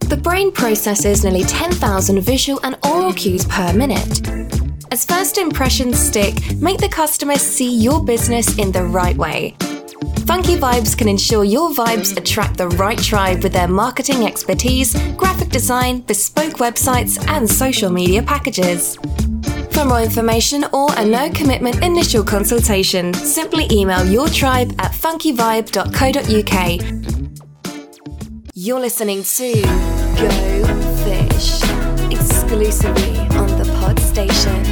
The brain processes nearly 10,000 visual and oral cues per minute. As first impressions stick, make the customer see your business in the right way. Funky Vibes can ensure your vibes attract the right tribe with their marketing expertise, graphic design, bespoke websites, and social media packages. For more information or a no commitment initial consultation, simply email your tribe at funkyvibe.co.uk. You're listening to Go Fish exclusively on the Pod Station.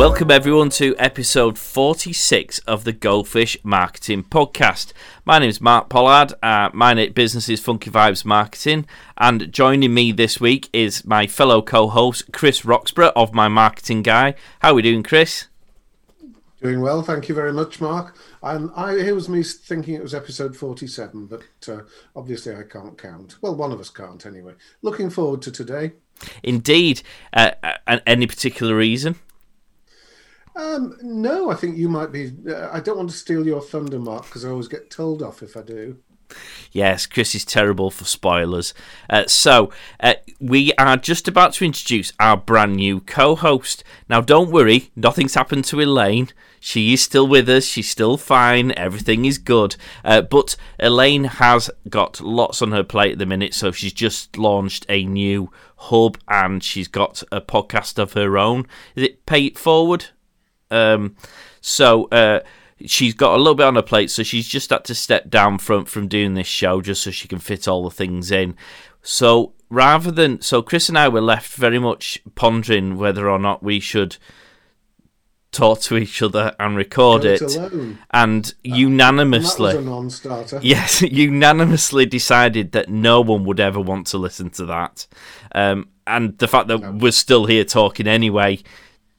Welcome everyone to episode 46 of the Go Fish Marketing Podcast. My name is Mark Pollard. Uh, my business is Funky Vibes Marketing, and joining me this week is my fellow co-host Chris Roxburgh of My Marketing Guy. How are we doing, Chris? Doing well, thank you very much, Mark. And I, it was me thinking it was episode 47, but uh, obviously I can't count. Well, one of us can't anyway. Looking forward to today. Indeed. Uh, uh any particular reason? Um, no, I think you might be. Uh, I don't want to steal your thunder, Mark, because I always get told off if I do. Yes, Chris is terrible for spoilers. Uh, so, uh, we are just about to introduce our brand new co host. Now, don't worry, nothing's happened to Elaine. She is still with us, she's still fine, everything is good. Uh, but Elaine has got lots on her plate at the minute, so she's just launched a new hub and she's got a podcast of her own. Is it Pay It Forward? Um, so uh, she's got a little bit on her plate, so she's just had to step down from from doing this show just so she can fit all the things in. So rather than so, Chris and I were left very much pondering whether or not we should talk to each other and record it, it and unanimously and yes unanimously decided that no one would ever want to listen to that um, and the fact that no. we're still here talking anyway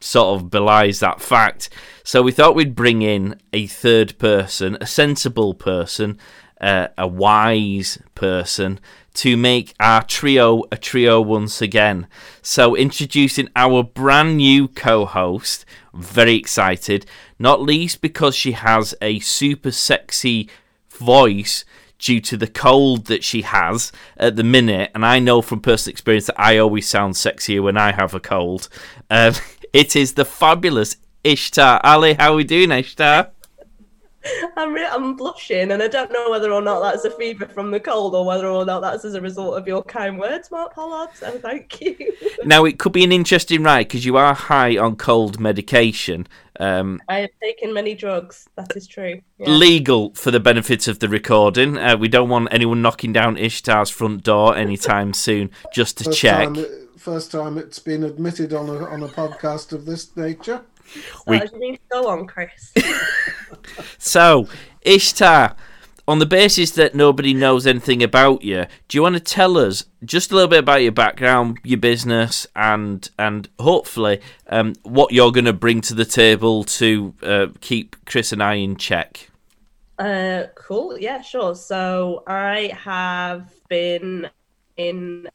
sort of belies that fact. So we thought we'd bring in a third person, a sensible person, uh, a wise person to make our trio a trio once again. So introducing our brand new co-host, very excited, not least because she has a super sexy voice due to the cold that she has at the minute, and I know from personal experience that I always sound sexier when I have a cold. Um, It is the fabulous Ishtar Ali. How are we doing, Ishtar? I'm re- I'm blushing, and I don't know whether or not that's a fever from the cold, or whether or not that's as a result of your kind words, Mark Pollard. So thank you. now it could be an interesting ride because you are high on cold medication. Um, I have taken many drugs. That is true. Yeah. Legal for the benefit of the recording. Uh, we don't want anyone knocking down Ishtar's front door anytime soon, just to First check. Time, first time it's been admitted on a on a podcast of this nature. We... go on, Chris. so, Ishtar, on the basis that nobody knows anything about you, do you want to tell us just a little bit about your background, your business, and and hopefully um, what you're going to bring to the table to uh, keep Chris and I in check? Uh, cool. Yeah, sure. So I have been in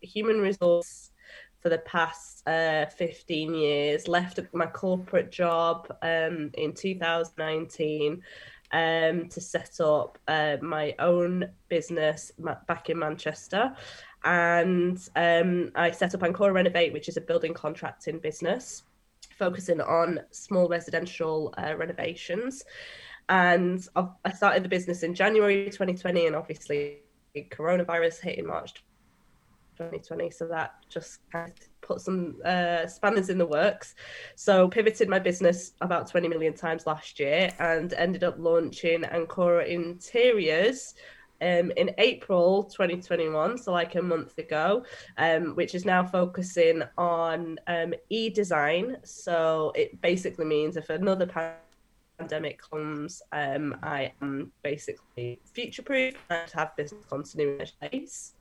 human resource for the past uh, 15 years, left my corporate job um, in 2019 um, to set up uh, my own business back in Manchester. And um, I set up Ancora Renovate, which is a building contracting business focusing on small residential uh, renovations. And I started the business in January 2020, and obviously coronavirus hit in March 2020. So that just kind of put some uh, spanners in the works. So pivoted my business about 20 million times last year and ended up launching Ancora Interiors. Um, in April 2021, so like a month ago, um, which is now focusing on um, e design. So it basically means if another pandemic comes, um, I am basically future proof and have business continuity in place.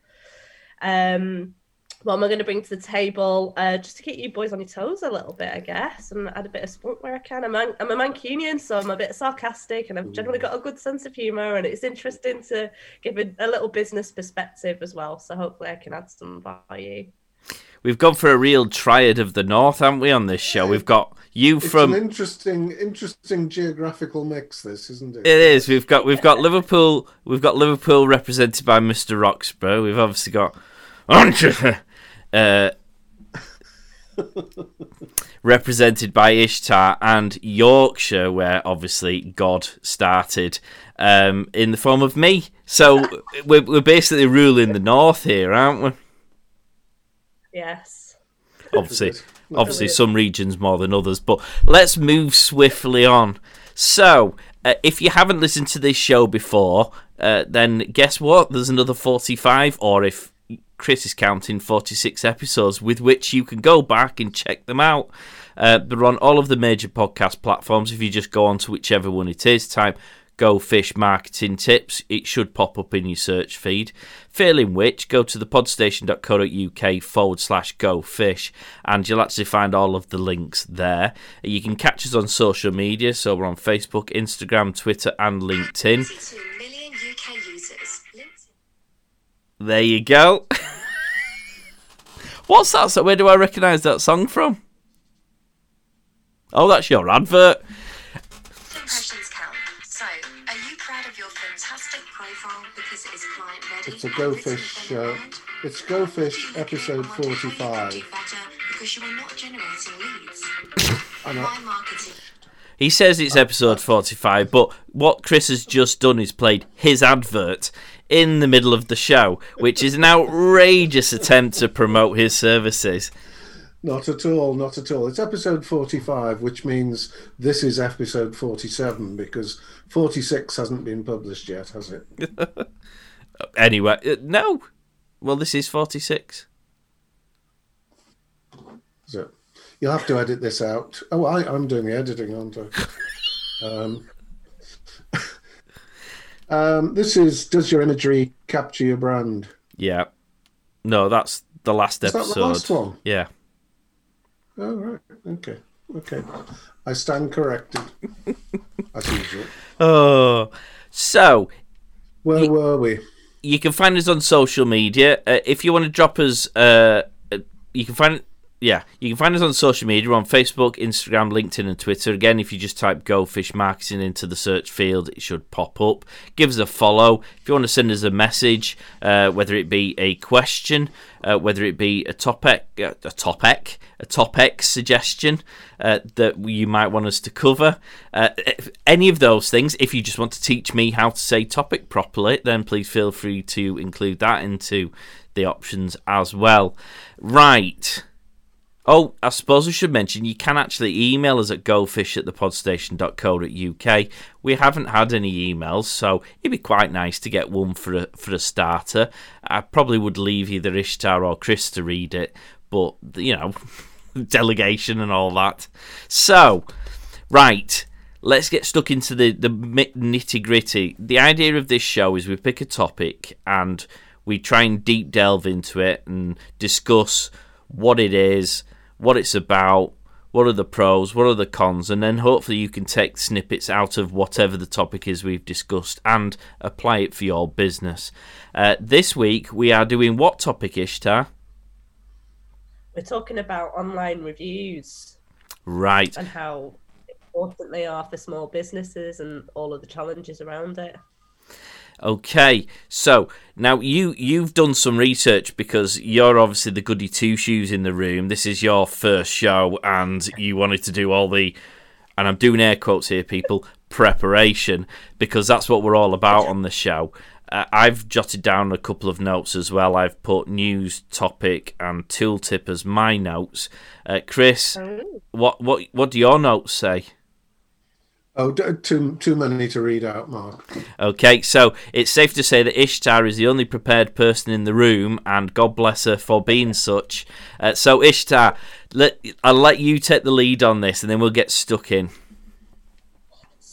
Um, what am I going to bring to the table? Uh, just to keep you boys on your toes a little bit, I guess, and add a bit of spunk where I can. I'm, Man- I'm a Mancunian, so I'm a bit sarcastic, and I've generally got a good sense of humour, and it's interesting to give a, a little business perspective as well. So hopefully, I can add some value. We've gone for a real triad of the North, haven't we, on this show? We've got you It's from an interesting, interesting geographical mix. This isn't it? It is. We've got we've got Liverpool. We've got Liverpool represented by Mister Roxburgh. We've obviously got uh, represented by Ishtar and Yorkshire, where obviously God started um, in the form of me. So we're we're basically ruling the north here, aren't we? Yes. Obviously, obviously some regions more than others. But let's move swiftly on. So, uh, if you haven't listened to this show before, uh, then guess what? There's another 45, or if Chris is counting, 46 episodes with which you can go back and check them out. Uh, they're on all of the major podcast platforms. If you just go on to whichever one it is, type Go Fish Marketing Tips, it should pop up in your search feed. Failing which, go to thepodstation.co.uk forward slash go fish and you'll actually find all of the links there. You can catch us on social media, so we're on Facebook, Instagram, Twitter, and LinkedIn. 22 million UK users. LinkedIn. There you go. What's that? So where do I recognise that song from? Oh, that's your advert. It's a and Go Fish, within uh, it's Go Fish Do you think episode you want to hire 45. Do better because you are not generating leads. I know. He says it's episode 45, but what Chris has just done is played his advert in the middle of the show, which is an outrageous attempt to promote his services. Not at all, not at all. It's episode 45, which means this is episode 47 because 46 hasn't been published yet, has it? Anyway, uh, no. Well, this is 46. Is it? You'll have to edit this out. Oh, I, I'm doing the editing, aren't I? um, um, this is Does Your Imagery Capture Your Brand? Yeah. No, that's the last Is that the episode. last one? Yeah. Oh, right. Okay. Okay. I stand corrected. As usual. Oh. So, Where Ye- were we? you can find us on social media. Uh, if you want to drop us, uh, uh, you can find yeah, you can find us on social media. On Facebook, Instagram, LinkedIn, and Twitter. Again, if you just type "Go Fish Marketing" into the search field, it should pop up. Give us a follow. If you want to send us a message, uh, whether it be a question, uh, whether it be a topic, uh, a topic, a topic suggestion uh, that you might want us to cover, uh, any of those things. If you just want to teach me how to say topic properly, then please feel free to include that into the options as well. Right. Oh, I suppose we should mention you can actually email us at gofish at thepodstation.co.uk. We haven't had any emails, so it'd be quite nice to get one for a, for a starter. I probably would leave either Ishtar or Chris to read it, but, you know, delegation and all that. So, right, let's get stuck into the, the nitty gritty. The idea of this show is we pick a topic and we try and deep delve into it and discuss what it is, what it's about, what are the pros, what are the cons, and then hopefully you can take snippets out of whatever the topic is we've discussed and apply it for your business. Uh, this week we are doing what topic, Ishtar? We're talking about online reviews Right. and how important they are for small businesses and all of the challenges around it. Okay, so now you you've done some research because you're obviously the goody two shoes in the room. This is your first show, and you wanted to do all the, and I'm doing air quotes here, people, preparation because that's what we're all about on the show. Uh, I've jotted down a couple of notes as well. I've put news, topic, and tooltip as my notes. Uh, Chris, what what what do your notes say? Oh, too too many to read out, Mark. Okay, so it's safe to say that Ishtar is the only prepared person in the room, and God bless her for being such. Uh, so, Ishtar, let, I'll let you take the lead on this, and then we'll get stuck in.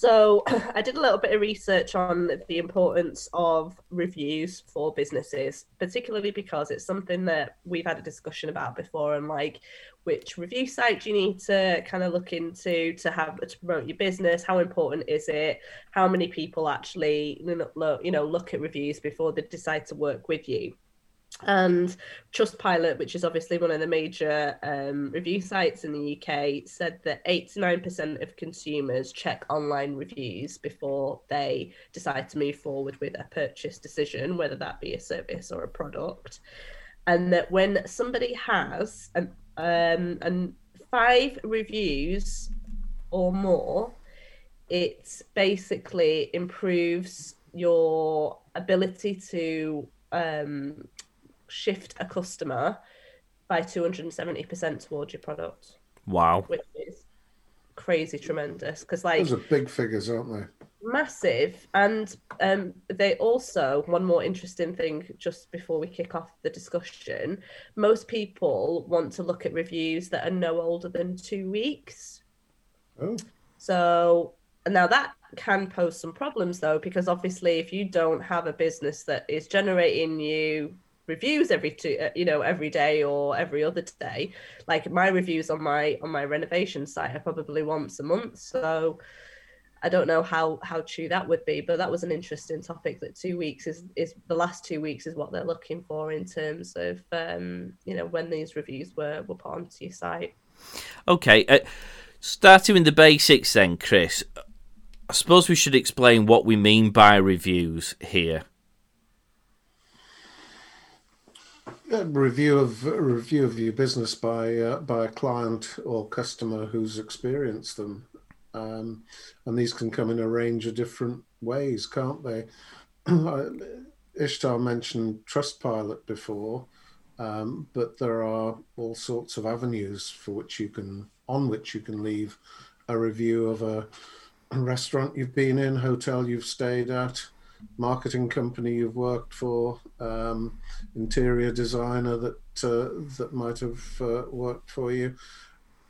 So I did a little bit of research on the importance of reviews for businesses, particularly because it's something that we've had a discussion about before and like which review site you need to kind of look into to have to promote your business, how important is it, how many people actually you know look at reviews before they decide to work with you? And Trustpilot, which is obviously one of the major um, review sites in the UK, said that 89% of consumers check online reviews before they decide to move forward with a purchase decision, whether that be a service or a product. And that when somebody has an, um, an five reviews or more, it basically improves your ability to um, shift a customer by 270% towards your product. Wow. Which is crazy tremendous because like those are big figures aren't they massive and um they also one more interesting thing just before we kick off the discussion most people want to look at reviews that are no older than two weeks. Oh. So now that can pose some problems though because obviously if you don't have a business that is generating you reviews every two uh, you know every day or every other day like my reviews on my on my renovation site are probably once a month. So i don't know how how true that would be but that was an interesting topic that two weeks is is the last two weeks is what they're looking for in terms of um you know when these reviews were were put onto your site. Okay uh, starting with the basics then chris i suppose we should explain what we mean by reviews here. A review of a review of your business by uh, by a client or customer who's experienced them, um, and these can come in a range of different ways, can't they? Ishtar mentioned Trustpilot before, um, but there are all sorts of avenues for which you can on which you can leave a review of a, restaurant you've been in, hotel you've stayed at, marketing company you've worked for, um, interior designer that uh, that might have uh, worked for you.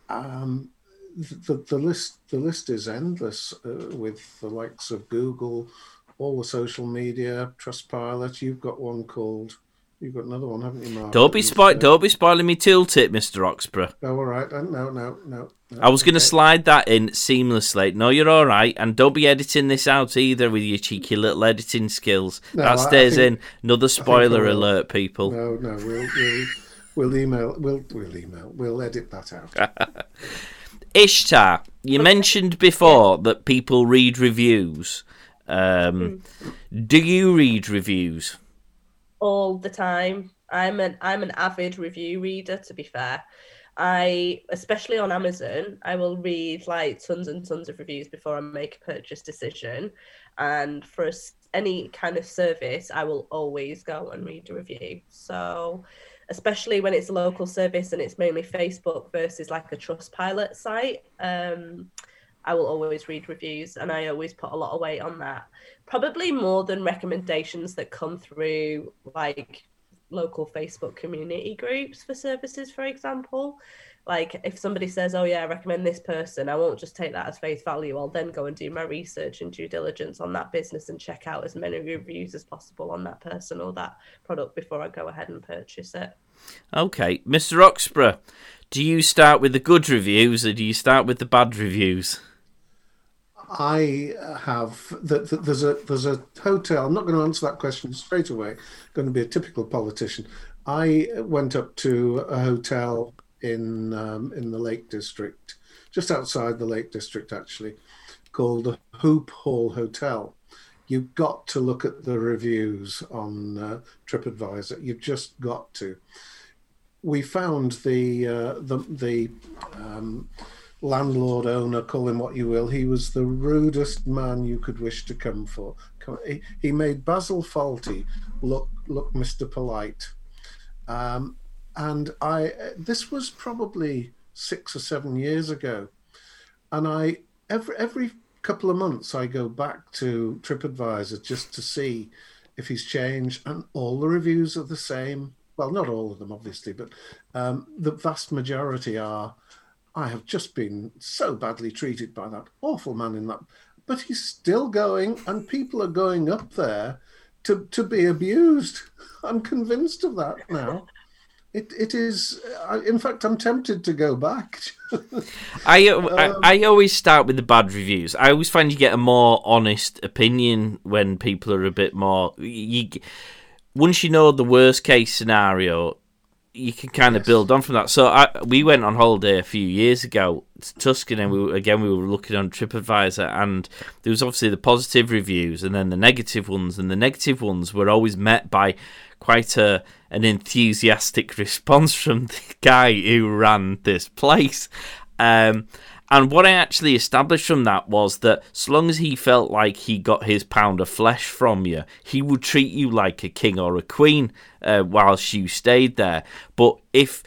Um, the, the list the list is endless uh, with the likes of Google, all the social media, Trustpilot. You've got one called You've got another one, haven't you, Mark? Don't be spoil- Don't be spoiling me tooltip, Mister Roxburgh. Oh, all right. Uh, no, no, no. no. I was going to slide that in seamlessly. No, you're all right, and don't be editing this out either with your cheeky little editing skills. No, that stays think, in. Another spoiler alert, people. No, no, we'll we'll, we'll email. We'll we'll email. We'll edit that out. Ishtar, you mentioned before that people read reviews. Um. Do you read reviews? all the time. I'm an I'm an avid review reader. To be fair, I especially on Amazon, I will read like tons and tons of reviews before I make a purchase decision. And for any kind of service, I will always go and read a review. So, especially when it's a local service and it's mainly Facebook versus like a Trustpilot site. Um, I will always read reviews and I always put a lot of weight on that. Probably more than recommendations that come through like local Facebook community groups for services, for example. Like if somebody says, Oh yeah, I recommend this person, I won't just take that as face value. I'll then go and do my research and due diligence on that business and check out as many reviews as possible on that person or that product before I go ahead and purchase it. Okay. Mr. Roxburgh, do you start with the good reviews or do you start with the bad reviews? I have that the, there's a there's a hotel. I'm not going to answer that question straight away. I'm Going to be a typical politician. I went up to a hotel in um, in the Lake District, just outside the Lake District, actually, called the Hoop Hall Hotel. You've got to look at the reviews on uh, TripAdvisor. You've just got to. We found the uh, the the um, landlord, owner, call him what you will, he was the rudest man you could wish to come for. He, made Basil Fawlty look look Mr. Polite. Um, and I this was probably six or seven years ago. And I every every couple of months I go back to TripAdvisor just to see if he's changed, and all the reviews are the same. Well, not all of them, obviously, but um, the vast majority are I have just been so badly treated by that awful man in that but he's still going, and people are going up there to to be abused. I'm convinced of that now. It it is. In fact, I'm tempted to go back. I, um, I, I always start with the bad reviews. I always find you get a more honest opinion when people are a bit more. You once you know the worst case scenario, you can kind of yes. build on from that. So I, we went on holiday a few years ago to Tuscany, and we were, again we were looking on TripAdvisor, and there was obviously the positive reviews and then the negative ones, and the negative ones were always met by quite a an enthusiastic response from the guy who ran this place. Um, and what I actually established from that was that so long as he felt like he got his pound of flesh from you, he would treat you like a king or a queen uh, whilst you stayed there. But if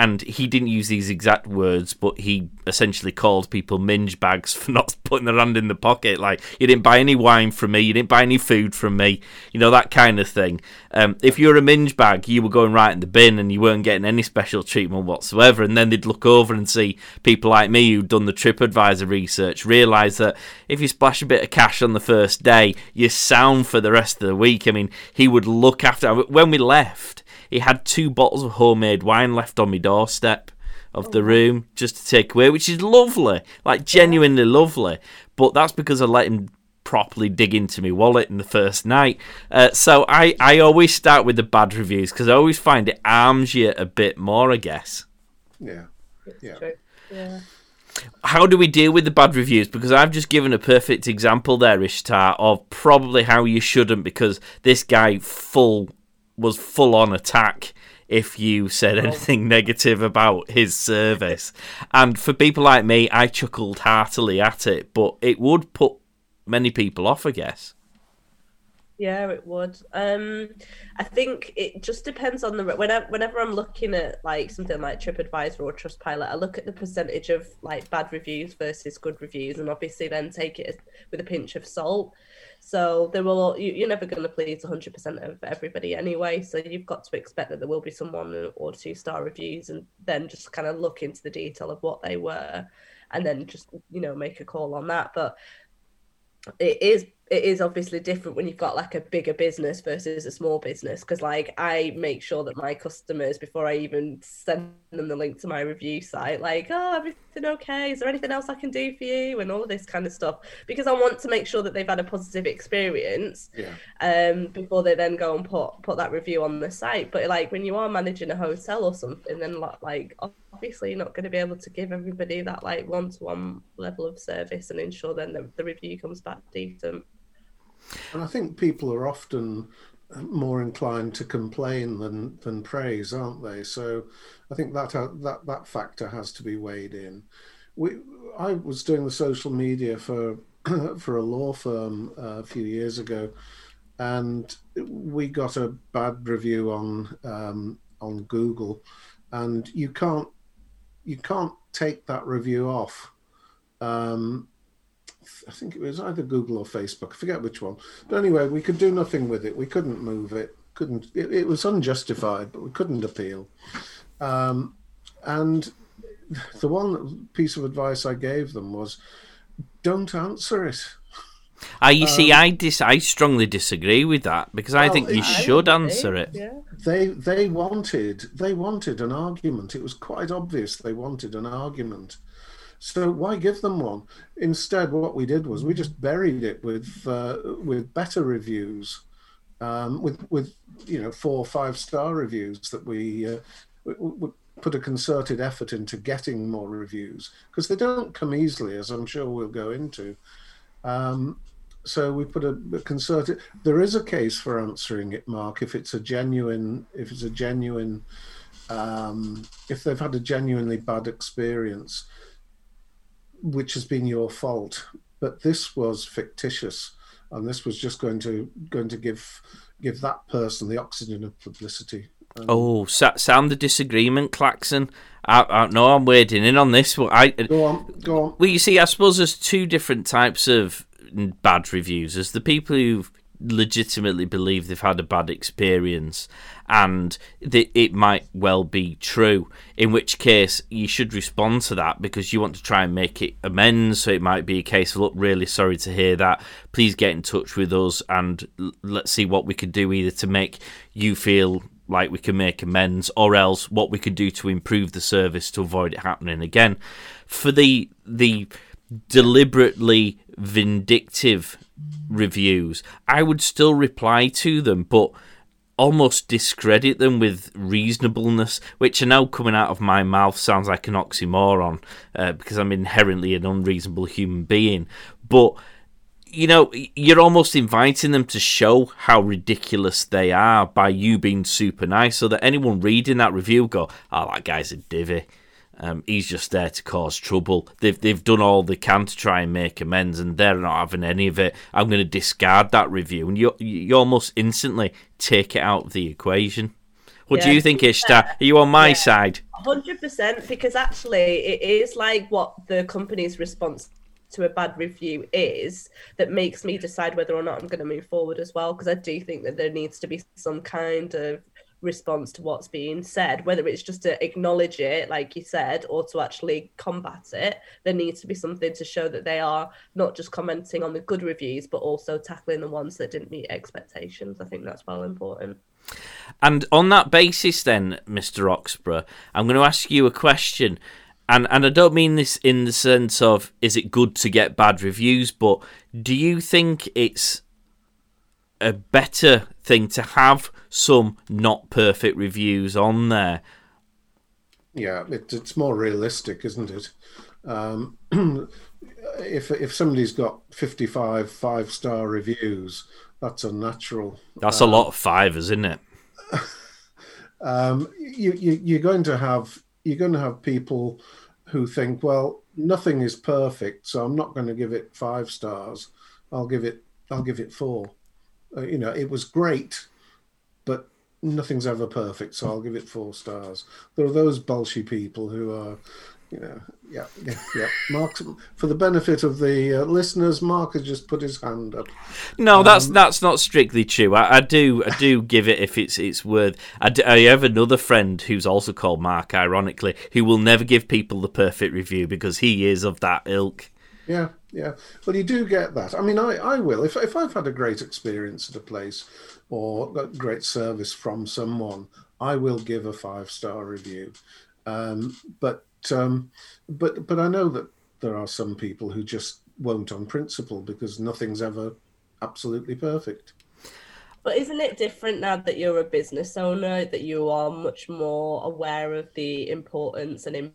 and he didn't use these exact words, but he essentially called people minge bags for not putting their hand in the pocket. Like, you didn't buy any wine from me, you didn't buy any food from me, you know, that kind of thing. Um, if you're a minge bag, you were going right in the bin and you weren't getting any special treatment whatsoever. And then they'd look over and see people like me who'd done the TripAdvisor research realise that if you splash a bit of cash on the first day, you're sound for the rest of the week. I mean, he would look after. When we left, he had two bottles of homemade wine left on my doorstep of the room just to take away, which is lovely, like genuinely lovely. But that's because I let him properly dig into my wallet in the first night. Uh, so I, I always start with the bad reviews because I always find it arms you a bit more, I guess. Yeah. Yeah. Yeah. How do we deal with the bad reviews? Because I've just given a perfect example there, Ishtar, of probably how you shouldn't, because this guy full was full on attack if you said anything negative about his service. And for people like me, I chuckled heartily at it, but it would put many people off, I guess. Yeah, it would. Um, I think it just depends on the whenever whenever I'm looking at like something like TripAdvisor or Trustpilot, I look at the percentage of like bad reviews versus good reviews, and obviously then take it with a pinch of salt. So there will you, are never going to please 100% of everybody anyway. So you've got to expect that there will be some one or two star reviews, and then just kind of look into the detail of what they were, and then just you know make a call on that. But it is it is obviously different when you've got like a bigger business versus a small business because like i make sure that my customers before i even send them the link to my review site like oh everything okay? Is there anything else i can do for you? and all of this kind of stuff because i want to make sure that they've had a positive experience yeah. um before they then go and put put that review on the site. But like when you are managing a hotel or something then like obviously you're not going to be able to give everybody that like one-to-one level of service and ensure then the, the review comes back decent and I think people are often more inclined to complain than than praise, aren't they? So I think that that that factor has to be weighed in. We I was doing the social media for for a law firm uh, a few years ago, and we got a bad review on um, on Google, and you can't you can't take that review off. Um, I think it was either Google or Facebook. I forget which one. But anyway, we could do nothing with it. We couldn't move it. Couldn't. It, it was unjustified, but we couldn't appeal. Um, and the one piece of advice I gave them was, don't answer it. Ah, you um, see, I dis- I strongly disagree with that because well, I think you I should answer it. Yeah. They they wanted they wanted an argument. It was quite obvious they wanted an argument. So why give them one? Instead, what we did was we just buried it with uh, with better reviews, um, with with you know four or five star reviews that we, uh, we, we put a concerted effort into getting more reviews because they don't come easily, as I'm sure we'll go into. Um, so we put a, a, concerted. There is a case for answering it, Mark, if it's a genuine, if it's a genuine, um, if they've had a genuinely bad experience which has been your fault. But this was fictitious, and this was just going to going to give give that person the oxygen of publicity. Um, oh, sound the disagreement, Claxon. I, I no, I'm wading in on this. Well, I go on, go on. Well, you see, I suppose there's two different types of bad reviews. There's the people who legitimately believe they've had a bad experience and it might well be true in which case you should respond to that because you want to try and make it amends so it might be a case of look really sorry to hear that. Please get in touch with us and l- let's see what we could do either to make you feel like we can make amends or else what we could do to improve the service to avoid it happening again. For the the deliberately vindictive reviews, I would still reply to them, but almost discredit them with reasonableness, which are now coming out of my mouth sounds like an oxymoron uh, because I'm inherently an unreasonable human being. But you know, you're almost inviting them to show how ridiculous they are by you being super nice, so that anyone reading that review go, "Oh, that guy's a divvy." Um, he's just there to cause trouble. They've they've done all they can to try and make amends, and they're not having any of it. I'm going to discard that review, and you you almost instantly take it out of the equation. What Yeah, do you think, Ishtar? Are you on my Yeah. side? Hundred percent, because actually, it is like what the company's response to a bad review is that makes me decide whether or not I'm going to move forward as well. Because I do think that there needs to be some kind of response to what's being said, whether it's just to acknowledge it, like you said, or to actually combat it. There needs to be something to show that they are not just commenting on the good reviews, but also tackling the ones that didn't meet expectations. I think that's well important. And on that basis, then, Mr. Roxburgh, I'm going to ask you a question. And, and I don't mean this in the sense of is it good to get bad reviews, but do you think it's a better thing to have some not perfect reviews on there? Yeah, it, it's more realistic, isn't it? Um, if if somebody's got fifty five five star reviews, that's unnatural. That's a lot of fivers, isn't it? Um, you, you you're going to have you're going to have people who think, well, nothing is perfect, so I'm not going to give it five stars. I'll give it I'll give it four. Uh, you know, it was great, but nothing's ever perfect, so I'll give it four stars. There are those bolshy people who are, you know, yeah, yeah, yeah. Mark, for the benefit of the uh, listeners, Mark has just put his hand up. No, that's that's not strictly true. I, I do I do give it if it's it's worth. I have another friend who's also called Mark, ironically, who will never give people the perfect review because he is of that ilk. Yeah, yeah. Well, you do get that. I mean, I, I will. If, if I've had a great experience at a place or got great service from someone, I will give a five star review. Um, but um, but but I know that there are some people who just won't on principle because nothing's ever absolutely perfect. But isn't it different now that you're a business owner that you are much more aware of the importance and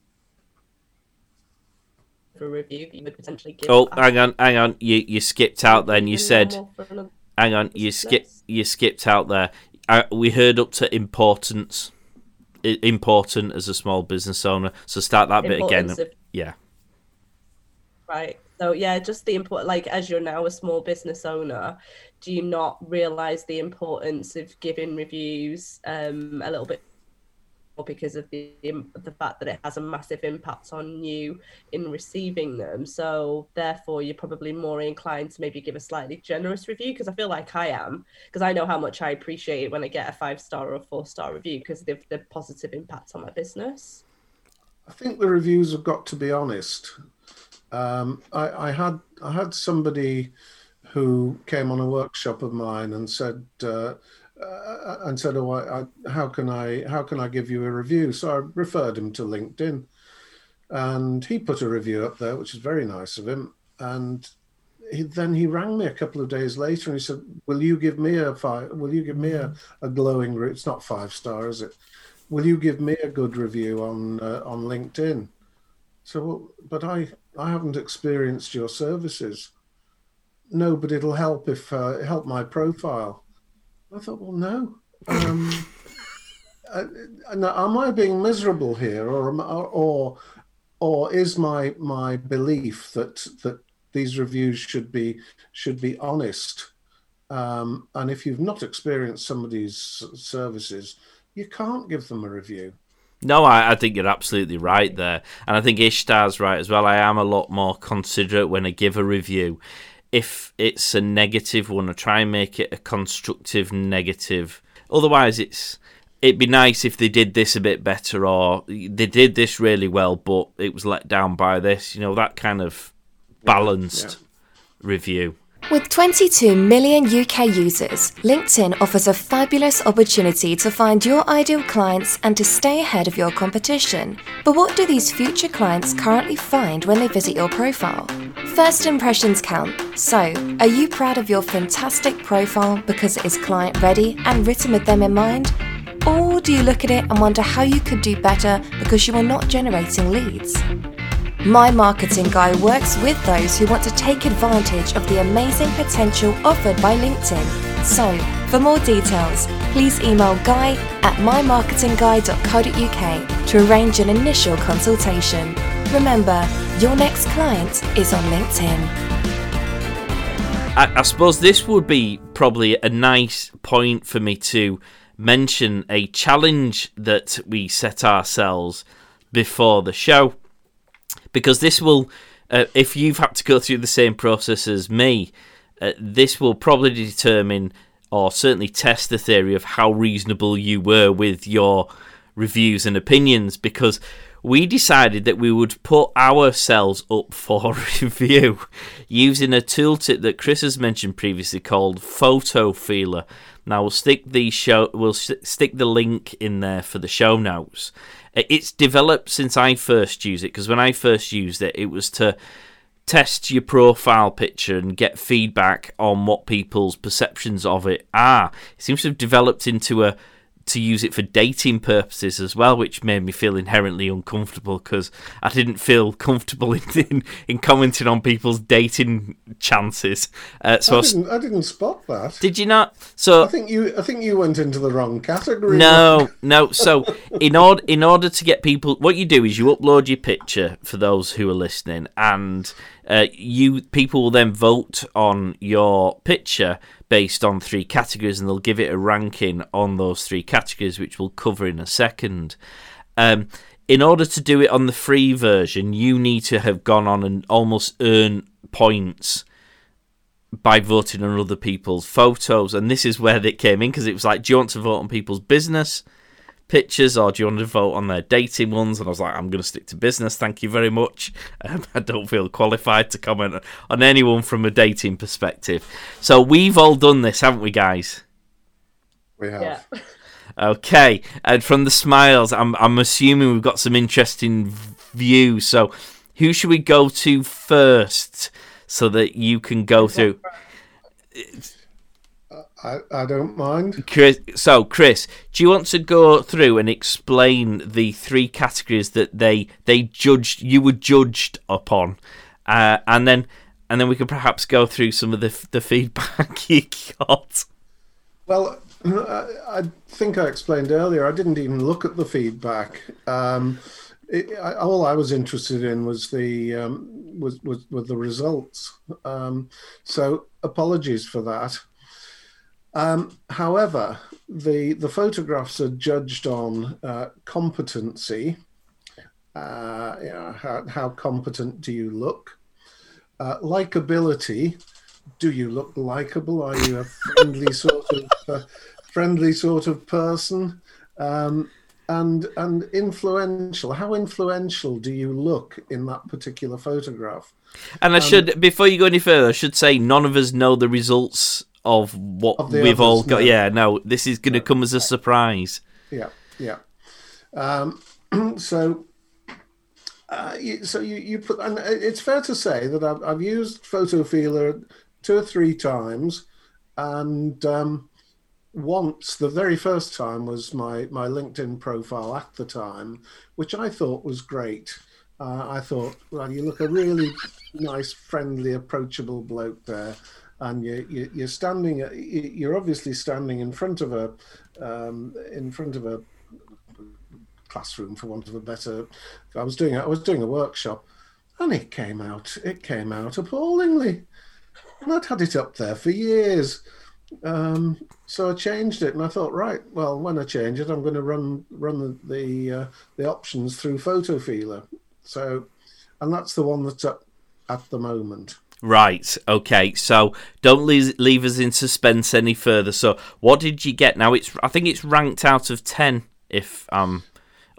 for review that you would potentially give? Oh, hang on, hang on. You you skipped out then. You said, normal for another- hang on. You skip you skipped out there. Uh, we heard up to importance, important as a small business owner. So start that bit again. Of- Yeah. Right. So yeah, just the import like as you're now a small business owner, do you not realize the importance of giving reviews um a little bit because of the the fact that it has a massive impact on you in receiving them. So therefore you're probably more inclined to maybe give a slightly generous review because I feel like I am because I know how much I appreciate it when I get a 5 star or 4 star review because of the positive impact on my business. I think the reviews have got to be honest. Um, I, I had I had somebody who came on a workshop of mine and said uh, uh, and said, "Oh, I, I, how can I how can I give you a review?" So I referred him to LinkedIn, and he put a review up there, which is very nice of him. And he, then he rang me a couple of days later and he said, "Will you give me a five? Will you give me a, a glowing? re- It's not five star, is it? Will you give me a good review on uh, on LinkedIn?" So, well, but I I haven't experienced your services. No, but it'll help if uh, help my profile. I thought, well, no. Um, am I being miserable here, or or or is my my belief that that these reviews should be should be honest? Um, and if you've not experienced somebody's services, you can't give them a review. No, I, I think you're absolutely right there. And I think Ishtar's right as well. I am a lot more considerate when I give a review. If it's a negative one, I try and make it a constructive negative. Otherwise, it's it'd be nice if they did this a bit better, or they did this really well, but it was let down by this. You know that kind of balanced Yeah. review. With 22 million UK users, LinkedIn offers a fabulous opportunity to find your ideal clients and to stay ahead of your competition. But what do these future clients currently find when they visit your profile? First impressions count. So, are you proud of your fantastic profile because it is client ready and written with them in mind? Or do you look at it and wonder how you could do better because you are not generating leads? My Marketing Guy works with those who want to take advantage of the amazing potential offered by LinkedIn. So, for more details, please email guy at mymarketingguy.co.uk to arrange an initial consultation. Remember, your next client is on LinkedIn. I, I suppose this would be probably a nice point for me to mention a challenge that we set ourselves before the show. Because this will, uh, if you've had to go through the same process as me, uh, this will probably determine or certainly test the theory of how reasonable you were with your reviews and opinions. Because we decided that we would put ourselves up for review using a tooltip that Chris has mentioned previously called Photofeeler. Now we'll stick the show, we'll st- stick the link in there for the show notes. It's developed since I first used it because when I first used it, it was to test your profile picture and get feedback on what people's perceptions of it are. It seems to have developed into a to use it for dating purposes as well, which made me feel inherently uncomfortable because I didn't feel comfortable in, in, in commenting on people's dating chances. Uh, so I didn't, I didn't spot that. did you not? So I think you I think you went into the wrong category. no, no. So in order in order to get people, what you do is you upload your picture for those who are listening, and uh, you people will then vote on your picture based on three categories, and they'll give it a ranking on those three categories, which we'll cover in a second. Um, in order to do it on the free version, you need to have gone on and almost earn points by voting on other people's photos. And this is where it came in because it was like, do you want to vote on people's business pictures or do you want to vote on their dating ones? And I was like, I'm going to stick to business. Thank you very much. Um, I don't feel qualified to comment on anyone from a dating perspective. So we've all done this, haven't we, guys? we have. Yeah. Okay, and from the smiles, I'm I'm assuming we've got some interesting views. So, who should we go to first, so that you can go through? I, I don't mind. Chris, so, Chris, do you want to go through and explain the three categories that they they judged you were judged upon, uh, and then and then we can perhaps go through some of the the feedback you got. Well, I, I think I explained earlier. I didn't even look at the feedback. Um, it, I, all I was interested in was the um, was, was was the results. Um, so apologies for that. Um, however, the the photographs are judged on uh, competency. Uh, you know, how, how competent do you look? Uh, likability. Do you look likable? Are you a friendly sort of uh, friendly sort of person? Um, and and influential. How influential do you look in that particular photograph? And I should, before you go any further, I should say none of us know the results of what Of we've all got. no. Yeah, no, this is going to come as a surprise. Yeah, yeah. Um, so, uh, so you, you put, and it's fair to say that I've, I've used Photofeeler two or three times, and um, once the very first time was my my LinkedIn profile at the time, which I thought was great. Uh, I thought, well, you look a really nice, friendly, approachable bloke there, and you, you you're standing. you- You're obviously standing in front of a um, in front of a classroom, for want of a better. I was doing I was doing a workshop, and it came out it came out appallingly, and I'd had it up there for years. Um, so I changed it, and I thought, right, well, when I change it, I'm going to run run the the, uh, the options through Photofeeler. So, and that's the one that's up at the moment. Right. Okay. So don't leave, leave us in suspense any further. So what did you get? Now it's I think it's ranked out of ten, if I'm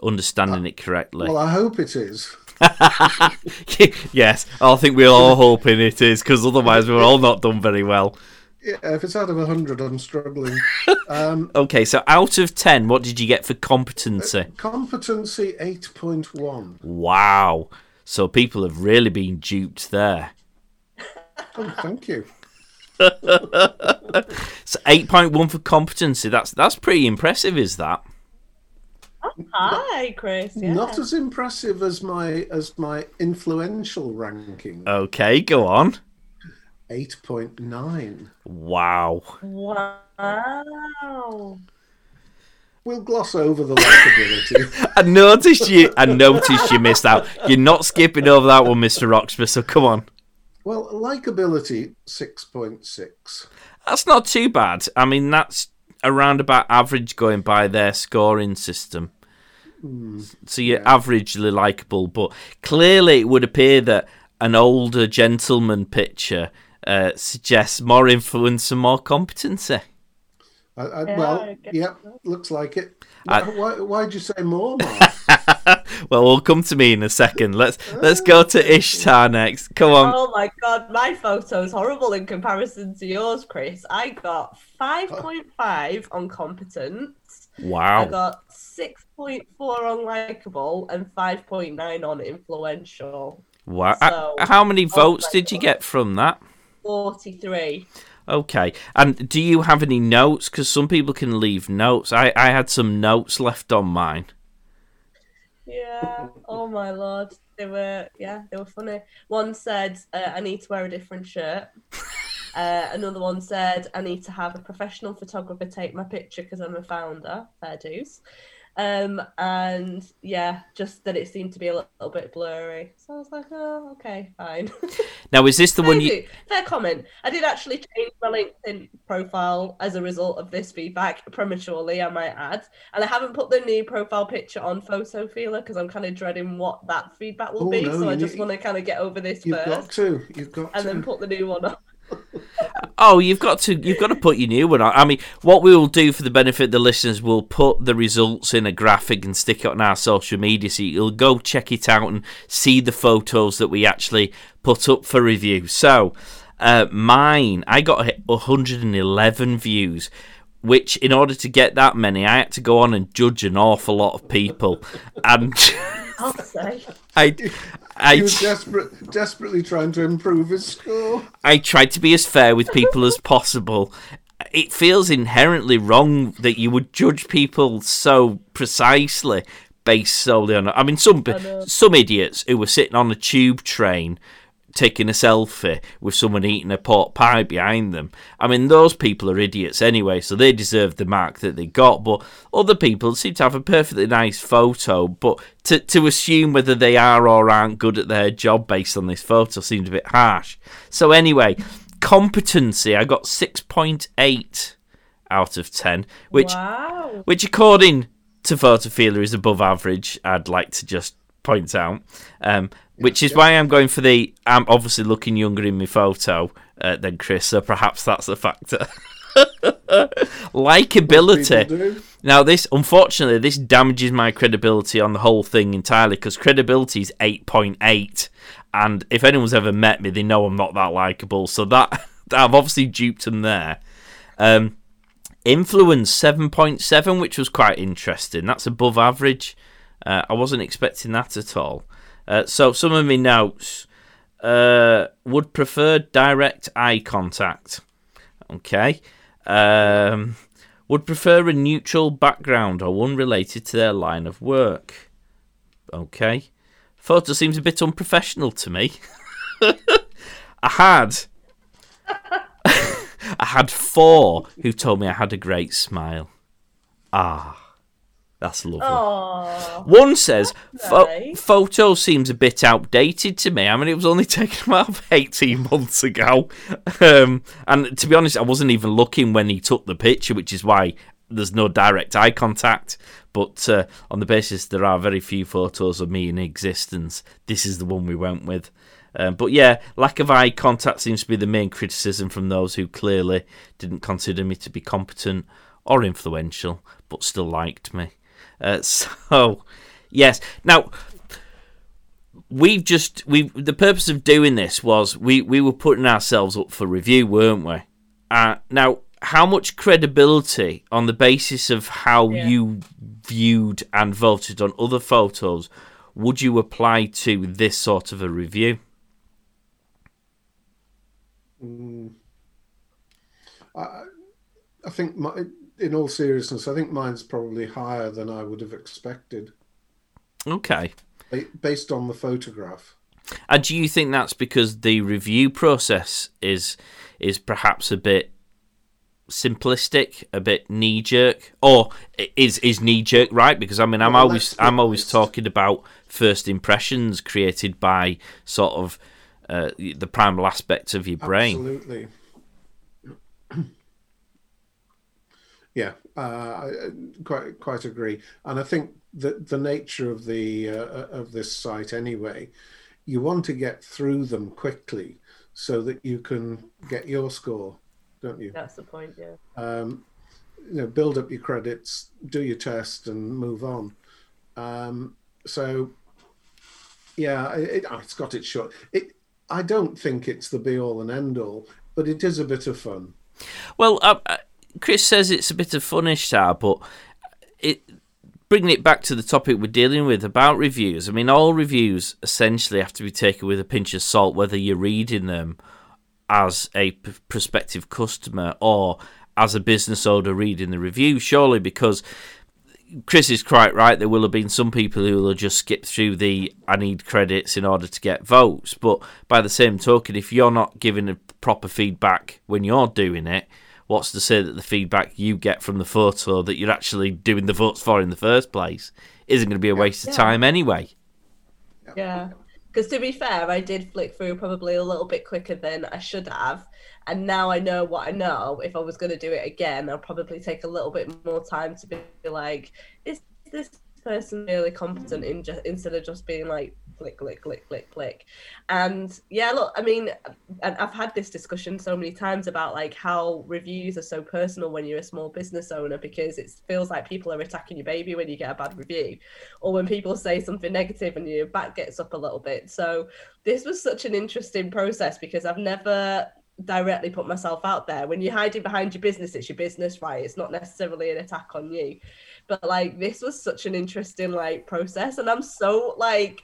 understanding it correctly. Well, I hope it is. yes, I think we're all hoping it is because otherwise we're all not done very well. Yeah, if it's out of 100, I'm struggling. Um, Okay, so out of ten, what did you get for competency? competency 8.1. Wow. So people have really been duped there. Oh, thank you. So eight point one for competency. That's that's pretty impressive, is that? Oh, hi, Chris. Yeah. Not as impressive as my as my influential ranking. Okay, go on. 8.9. Wow. Wow. We'll gloss over the likability. I noticed you. I noticed you missed out. You're not skipping over that one, Mister Roxburgh. So come on. Well, likability 6.6. That's not too bad. I mean, that's around about average going by their scoring system. So you're averagely likable, but clearly it would appear that an older gentleman picture uh, suggests more influence and more competency. I, I, Yeah, well, I guess yep, looks like it. I- why, why'd you say more, Mark? Well, we'll come to me in a second. Let's let's go to Ishtar next. Come on. Oh my god, my photo is horrible in comparison to yours, Chris. I got 5.5 on competence. Wow. I got 6.4 on likable and 5.9 on influential. Wow. So- How many Oh votes my did you God. get from that? 43. Okay. And do you have any notes? Because some people can leave notes. I, I had some notes left on mine. Yeah. Oh my lord. They were yeah, they were funny. One said uh, I need to wear a different shirt. Uh, another one said I need to have a professional photographer take my picture because I'm a founder. Fair dues. Um, and yeah, just that it seemed to be a little bit blurry. So I was like, oh, okay, fine. Now, is this the one you? Maybe. Fair comment. I did actually change my LinkedIn profile as a result of this feedback prematurely, I might add. And I haven't put the new profile picture on Photofeeler because I'm kind of dreading what that feedback will Oh, be. no, so I just need- want to kind of get over this You've got first to. You've got and to. then put the new one on. Oh, you've got to you've got to put your new one on. I mean, what we will do for the benefit of the listeners, we'll put the results in a graphic and stick it on our social media, so you'll go check it out and see the photos that we actually put up for review. So, uh, mine, I got 111 views. Which, in order to get that many, I had to go on and judge an awful lot of people, and I'll say. I, I, He was desperate, desperately trying to improve his score. I tried to be as fair with people as possible. It feels inherently wrong that you would judge people so precisely based solely on. I mean, some know. some idiots who were sitting on a tube train taking a selfie with someone eating a pork pie behind them. I mean, those people are idiots anyway, so they deserve the mark that they got. But other people seem to have a perfectly nice photo, but to to assume whether they are or aren't good at their job based on this photo seems a bit harsh. So anyway, competency, I got six point eight out of ten, which wow. which according to Photofeeler is above average. I'd like to just point out, um, which is why I'm going for the. I'm obviously looking younger in my photo uh, than Chris, so perhaps that's a factor. Likability. Now, this unfortunately, this damages my credibility on the whole thing entirely because credibility is eight point eight, and if anyone's ever met me, they know I'm not that likable. So that I've obviously duped them there. Um, influence seven point seven, which was quite interesting. That's above average. Uh, I wasn't expecting that at all. Uh, so some of my notes uh, would prefer direct eye contact. Okay. Um, would prefer a neutral background or one related to their line of work. Okay. Photo seems a bit unprofessional to me. I had I had four who told me I had a great smile. Ah, that's lovely. Oh. One says nice. photo seems a bit outdated to me. I mean, it was only taken about eighteen months ago, um, and to be honest, I wasn't even looking when he took the picture, which is why there's no direct eye contact. But uh, on the basis there are very few photos of me in existence, this is the one we went with. Um, but yeah, lack of eye contact seems to be the main criticism from those who clearly didn't consider me to be competent or influential, but still liked me. Uh, so, yes. Now, we've just we the purpose of doing this was we we were putting ourselves up for review, weren't we? Uh, now, how much credibility on the basis of how Yeah. you viewed and voted on other photos would you apply to this sort of a review? I, I think, my, in all seriousness, I think mine's probably higher than I would have expected Okay. based on the photograph. And do you think that's because the review process is is perhaps a bit simplistic, a bit knee jerk, or is is knee jerk right? Because I mean, I'm Well, always I'm always talking about first impressions created by sort of uh, the primal aspects of your brain. Absolutely. yeah, uh, I I quite quite agree, and I think that the nature of the uh, of this site anyway, you want to get through them quickly so that you can get your score, don't you? That's the point, yeah. um, you know, build up your credits, do your test, and move on. Um, so, yeah, it, it, it's got its short. It, I don't think it's the be all and end all, but it is a bit of fun. Well, uh, Chris says it's a bit of fun, Ishtar, but it bringing it back to the topic we're dealing with about reviews. I mean, all reviews essentially have to be taken with a pinch of salt, whether you're reading them as a p- prospective customer or as a business owner reading the review. Surely, because Chris is quite right. There will have been some people who will just skip through the I need credits in order to get votes. But by the same token, if you're not giving a proper feedback when you're doing it, what's to say that the feedback you get from the photo that you're actually doing the votes for in the first place isn't going to be a waste of time anyway? Yeah. Because to be fair, I did flick through probably a little bit quicker than I should have. And now I know what I know. If I was going to do it again, I'll probably take a little bit more time to be like, is this person really competent in just instead of just being like click, click, click, click, click. And yeah, look, I mean, and I've had this discussion so many times about like how reviews are so personal when you're a small business owner because it feels like people are attacking your baby when you get a bad review or when people say something negative and your back gets up a little bit. So this was such an interesting process because I've never directly put myself out there. When you're hiding behind your business, it's your business, right? It's not necessarily an attack on you. But like this was such an interesting like process and I'm so like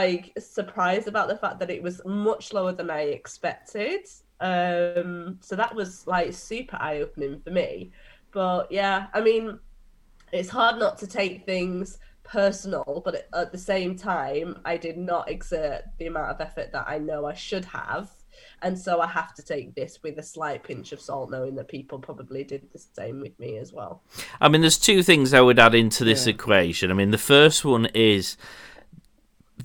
like surprised about the fact that it was much lower than I expected. Um so that was like super eye opening for me. But yeah, I mean it's hard not to take things personal, but at the same time, I did not exert the amount of effort that I know I should have. And so I have to take this with a slight pinch of salt, knowing that people probably did the same with me as well. I mean, there's two things I would add into this Yeah. equation. I mean, the first one is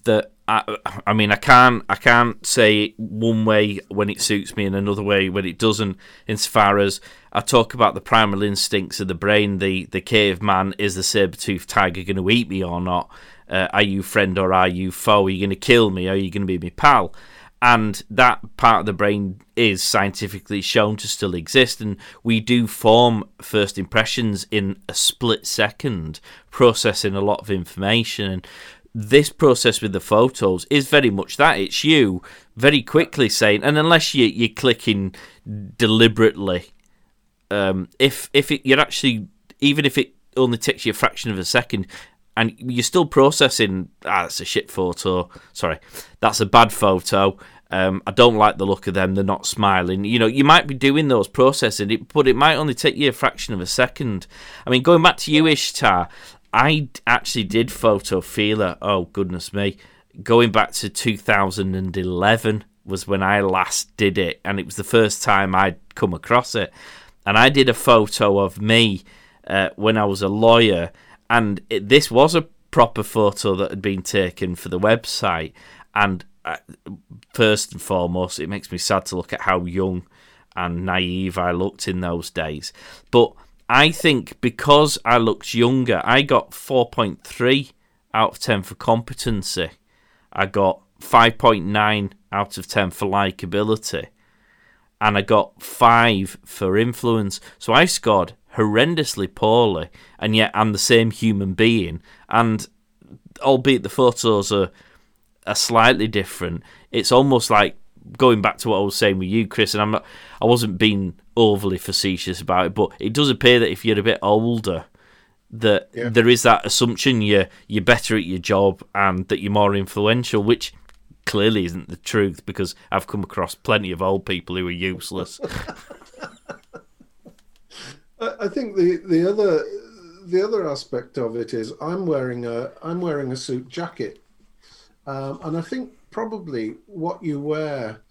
that I, I mean, I can't, I can't say one way when it suits me and another way when it doesn't. Insofar as I talk about the primal instincts of the brain, the the caveman is the saber-toothed tiger going to eat me or not? Uh, are you friend or are you foe? Are you going to kill me? Are you going to be my pal? and that part of the brain is scientifically shown to still exist and we do form first impressions in a split second processing a lot of information and this process with the photos is very much that. It's you very quickly saying and unless you, you're clicking deliberately um, if if it, you're actually even if it only takes you a fraction of a second and you're still processing ah that's a shit photo sorry that's a bad photo um, I don't like the look of them they're not smiling. You know you might be doing those processing it but it might only take you a fraction of a second. I mean going back to you Ishtar I actually did Photofeeler oh goodness me going back to 2011 was when I last did it and it was the first time I'd come across it and I did a photo of me uh, when I was a lawyer, and it, this was a proper photo that had been taken for the website. And uh, first and foremost, it makes me sad to look at how young and naive I looked in those days. But I think because I looked younger, I got 4.3 out of 10 for competency. I got 5.9 out of 10 for likability, and I got 5 for influence. So I scored horrendously poorly, and yet I'm the same human being. And albeit the photos are, are slightly different, it's almost like going back to what I was saying with you, Chris, and I'm not, I wasn't being overly facetious about it, but it does appear that if you're a bit older, that Yeah. there is that assumption you're you're better at your job and that you're more influential, which clearly isn't the truth because I've come across plenty of old people who are useless. I think the the other the other aspect of it is I'm wearing a I'm wearing a suit jacket, um, and I think probably what you wear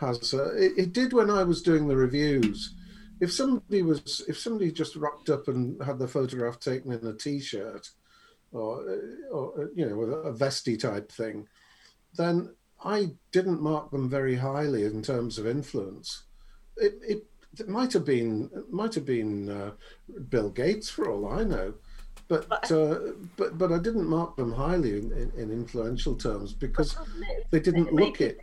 has uh, it, it did when I was doing the reviews. If somebody was if somebody just rocked up and had the photograph taken in a t-shirt, or or you know with a vesty type thing, then I didn't mark them very highly in terms of influence. It, it it might have been might have been uh, Bill Gates for all I know, but uh, but but I didn't mark them highly in, in, in influential terms because they didn't look it.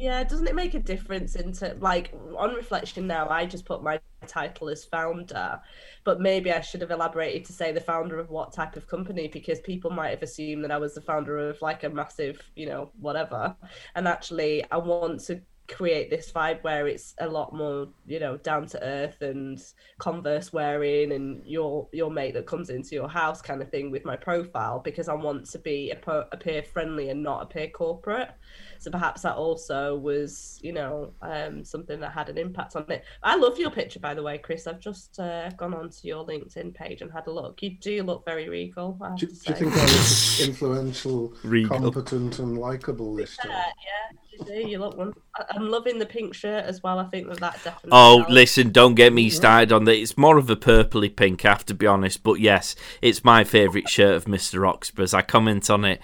Yeah, doesn't it make a difference into like on reflection now? I just put my title as founder, but maybe I should have elaborated to say the founder of what type of company because people might have assumed that I was the founder of like a massive, you know, whatever. And actually, I want to create this vibe where it's a lot more, you know, down to earth and converse wearing and your your mate that comes into your house kind of thing with my profile because I want to be appear, friendly and not appear corporate. So perhaps that also was, you know, um, something that had an impact on it. I love your picture, by the way, Chris. I've just uh, gone onto your LinkedIn page and had a look. You do look very regal. I have Do, to do you think I was influential, Regal. competent, and likable this time? Yeah, yeah, you do. You look one. I- I'm loving the pink shirt as well. I think that that definitely. Oh, helps. listen, don't get me started on that. It's more of a purpley pink, I have to be honest. But yes, it's my favourite shirt of Mr. Roxburgh's. I comment on it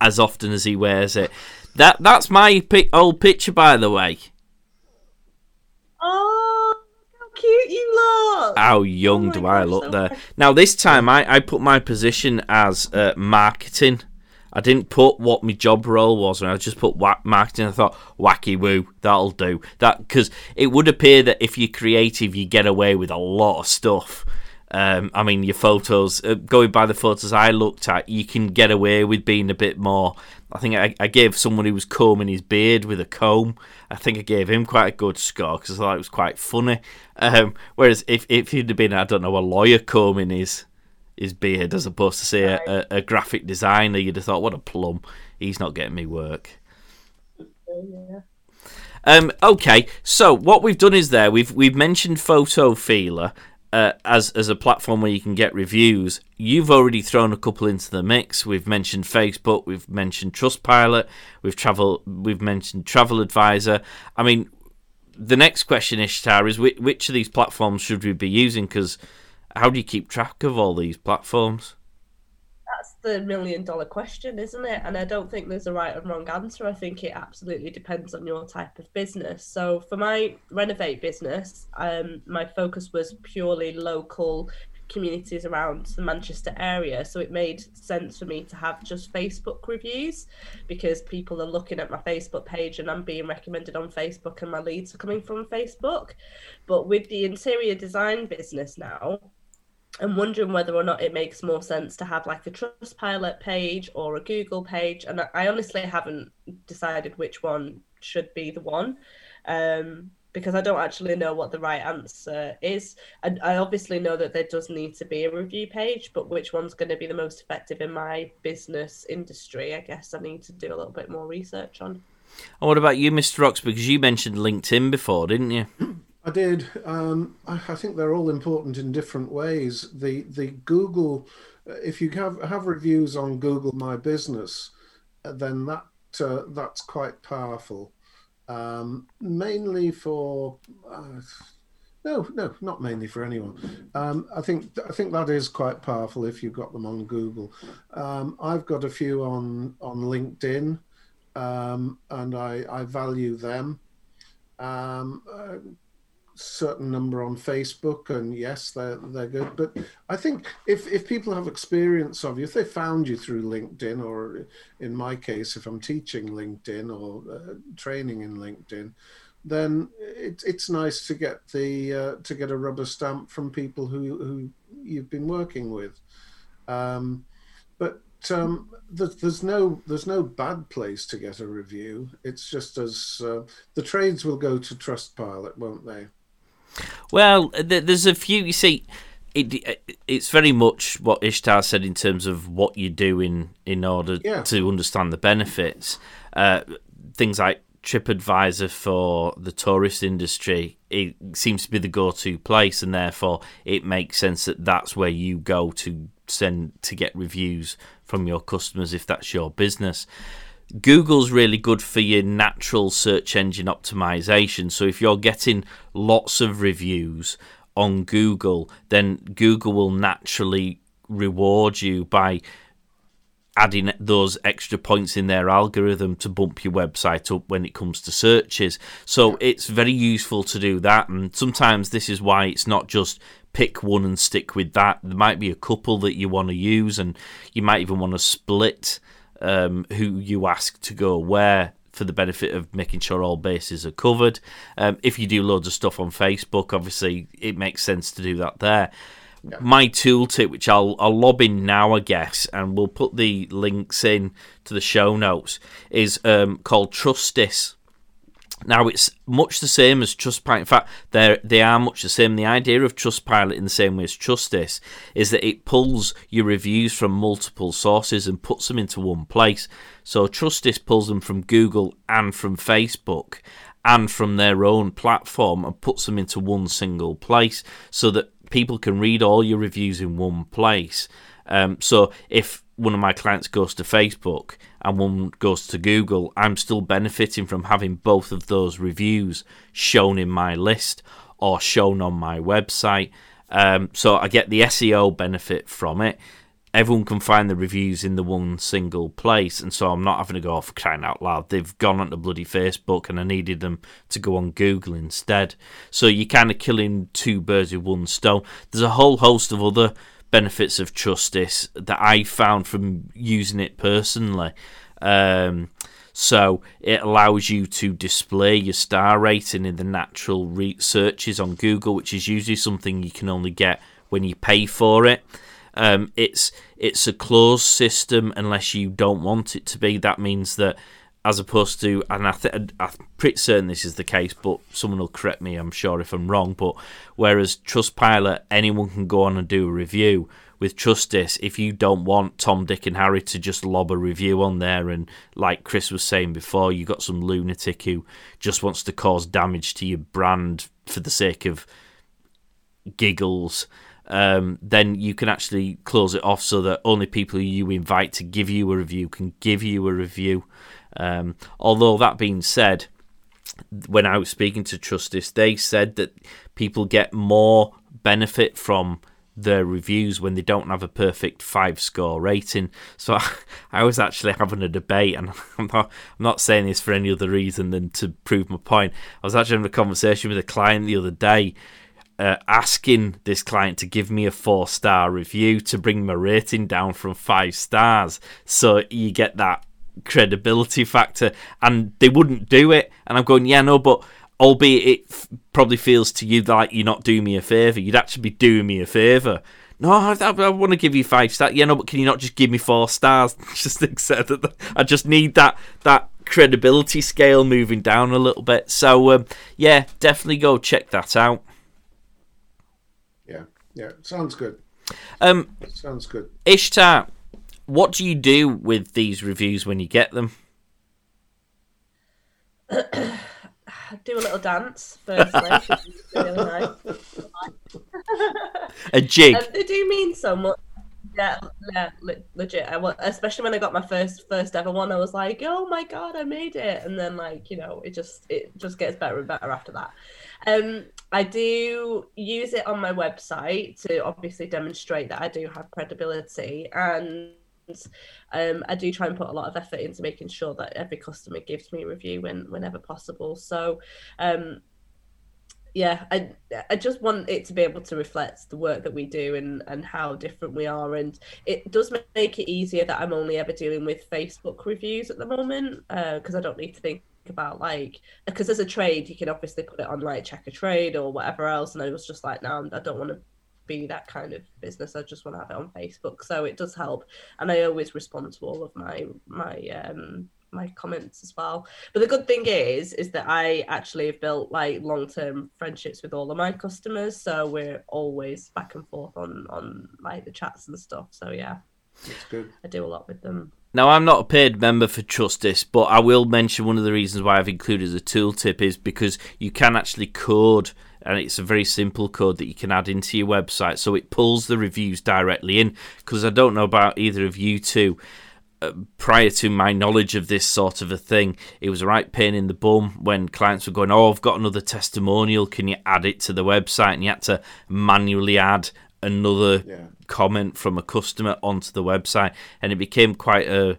as often as he wears it. That That's my pic- old picture, by the way. Oh, how cute you look. How young Oh do I gosh, look so there? Now, this time I, I put my position as uh, marketing. I didn't put what my job role was, and I just put wha- marketing. I thought wacky woo, that'll do. That because it would appear that if you're creative, you get away with a lot of stuff. Um, I mean, your photos, uh, going by the photos I looked at, you can get away with being a bit more. I think I, I gave someone who was combing his beard with a comb. I think I gave him quite a good score because I thought it was quite funny. Um, whereas if, if he'd have been, I don't know, a lawyer combing his his beard as opposed to say a, a, graphic designer, you'd have thought, what a plum. He's not getting me work. Yeah. Um, okay, so what we've done is there we've we've mentioned Photofeeler uh, as as a platform where you can get reviews. You've already thrown a couple into the mix. We've mentioned Facebook, we've mentioned Trustpilot, we've travel we've mentioned Travel Advisor. I mean, the next question, Ishtar, is which, which of these platforms should we be using? Because how do you keep track of all these platforms? The million dollar question, isn't it? And I don't think there's a right and wrong answer. I think it absolutely depends on your type of business. So for my renovate business, um, my focus was purely local communities around the Manchester area. So it made sense for me to have just Facebook reviews because people are looking at my Facebook page and I'm being recommended on Facebook and my leads are coming from Facebook. But with the interior design business now, I'm wondering whether or not it makes more sense to have like a Trustpilot page or a Google page. And I- honestly haven't decided which one should be the one um, because I don't actually know what the right answer is. And I obviously know that there does need to be a review page, but which one's going to be the most effective in my business industry? I guess I need to do a little bit more research on. And what about you, Mr. Ox? Because you mentioned LinkedIn before, didn't you? I did. Um, I, I think they're all important in different ways. The the Google, uh, if you have have reviews on Google My Business, uh, then that uh, that's quite powerful. Um, mainly for uh, no, no, not mainly for anyone. Um, I think I think that is quite powerful if you've got them on Google. Um, I've got a few on on LinkedIn, um, and I I value them. Um, uh, certain number on Facebook, and yes, they're they're good. But I think if if people have experience of you, if they found you through LinkedIn, or in my case, if I'm teaching LinkedIn or uh, training in LinkedIn, then it, it's nice to get the uh, to get a rubber stamp from people who who you've been working with. Um, but um, there's no there's no bad place to get a review. It's just as uh, the trades will go to Trustpilot, won't they? Well, there's a few. You see, it, it's very much what Ishtar said in terms of what you're doing in order yeah. to understand the benefits. Uh, things like TripAdvisor for the tourist industry, it seems to be the go-to place, and therefore it makes sense that that's where you go to send to get reviews from your customers if that's your business. Google's really good for your natural search engine optimization. So if you're getting lots of reviews on Google, then Google will naturally reward you by adding those extra points in their algorithm to bump your website up when it comes to searches. So it's very useful to do that. And sometimes this is why it's not just pick one and stick with that. There might be a couple that you want to use, and you might even want to split um, who you ask to go where for the benefit of making sure all bases are covered. Um, if you do loads of stuff on Facebook, obviously it makes sense to do that there. Yeah. My tooltip, which I'll I'll lob in now, I guess, and we'll put the links in to the show notes, is um, called Trustist. Now it's much the same as Trustpilot. In fact, they they are much the same. The idea of Trustpilot, in the same way as Trustist, is that it pulls your reviews from multiple sources and puts them into one place. So Trustist pulls them from Google and from Facebook and from their own platform and puts them into one single place, so that people can read all your reviews in one place. Um, so if one of my clients goes to Facebook and one goes to Google, I'm still benefiting from having both of those reviews shown in my list or shown on my website. Um, so I get the SEO benefit from it. Everyone can find the reviews in the one single place, and so I'm not having to go off crying out loud. They've gone onto bloody Facebook, and I needed them to go on Google instead. So you're kind of killing two birds with one stone. There's a whole host of other benefits of Trustist that I found from using it personally. Um, so it allows you to display your star rating in the natural searches on Google, which is usually something you can only get when you pay for it. Um, it's it's a closed system unless you don't want it to be. That means that as opposed to, and I th- I'm pretty certain this is the case, but someone will correct me, I'm sure, if I'm wrong. But whereas Trustpilot, anyone can go on and do a review. With Trustist, if you don't want Tom, Dick, and Harry to just lob a review on there, and like Chris was saying before, you got some lunatic who just wants to cause damage to your brand for the sake of giggles, um, then you can actually close it off so that only people you invite to give you a review can give you a review. Um, although that being said, when I was speaking to Trustist, they said that people get more benefit from their reviews when they don't have a perfect five score rating. So I, was actually having a debate, and I'm not, I'm not saying this for any other reason than to prove my point. I was actually having a conversation with a client the other day. Uh, asking this client to give me a four star review to bring my rating down from five stars. So you get that credibility factor, and they wouldn't do it. And I'm going, yeah, no, but albeit it f- probably feels to you like you're not doing me a favour, you'd actually be doing me a favour. No, I, I, I want to give you five stars. Yeah, no, but can you not just give me four stars? just accept that. I just need that that credibility scale moving down a little bit. So um, yeah, definitely go check that out. Yeah, yeah, sounds good. Um, sounds good. Ishtar, what do you do with these reviews when you get them? do a little dance firstly. a jig. And they do mean so much. Yeah, yeah, legit. I, especially when I got my first first ever one, I was like, "Oh my god, I made it!" And then, like, you know, it just it just gets better and better after that. Um, I do use it on my website to obviously demonstrate that I do have credibility and um, I do try and put a lot of effort into making sure that every customer gives me a review when whenever possible. So um, yeah, I I just want it to be able to reflect the work that we do and and how different we are, and it does make it easier that I'm only ever dealing with Facebook reviews at the moment because uh, I don't need to think about like because as a trade you can obviously put it on like Checkatrade or whatever else, and I was just like, no, I don't want to be that kind of business. I just want to have it on Facebook, so it does help, and I always respond to all of my my um my comments as well. But the good thing is, is that I actually have built like long term friendships with all of my customers. So we're always back and forth on on like the chats and stuff. So yeah, that's good. I do a lot with them. Now I'm not a paid member for Trustist, but I will mention one of the reasons why I've included a tooltip is because you can actually code and it's a very simple code that you can add into your website so it pulls the reviews directly in because I don't know about either of you two uh, prior to my knowledge of this sort of a thing, it was a right pain in the bum when clients were going, "Oh, I've got another testimonial. Can you add it to the website?" And you had to manually add another yeah. comment from a customer onto the website, and it became quite a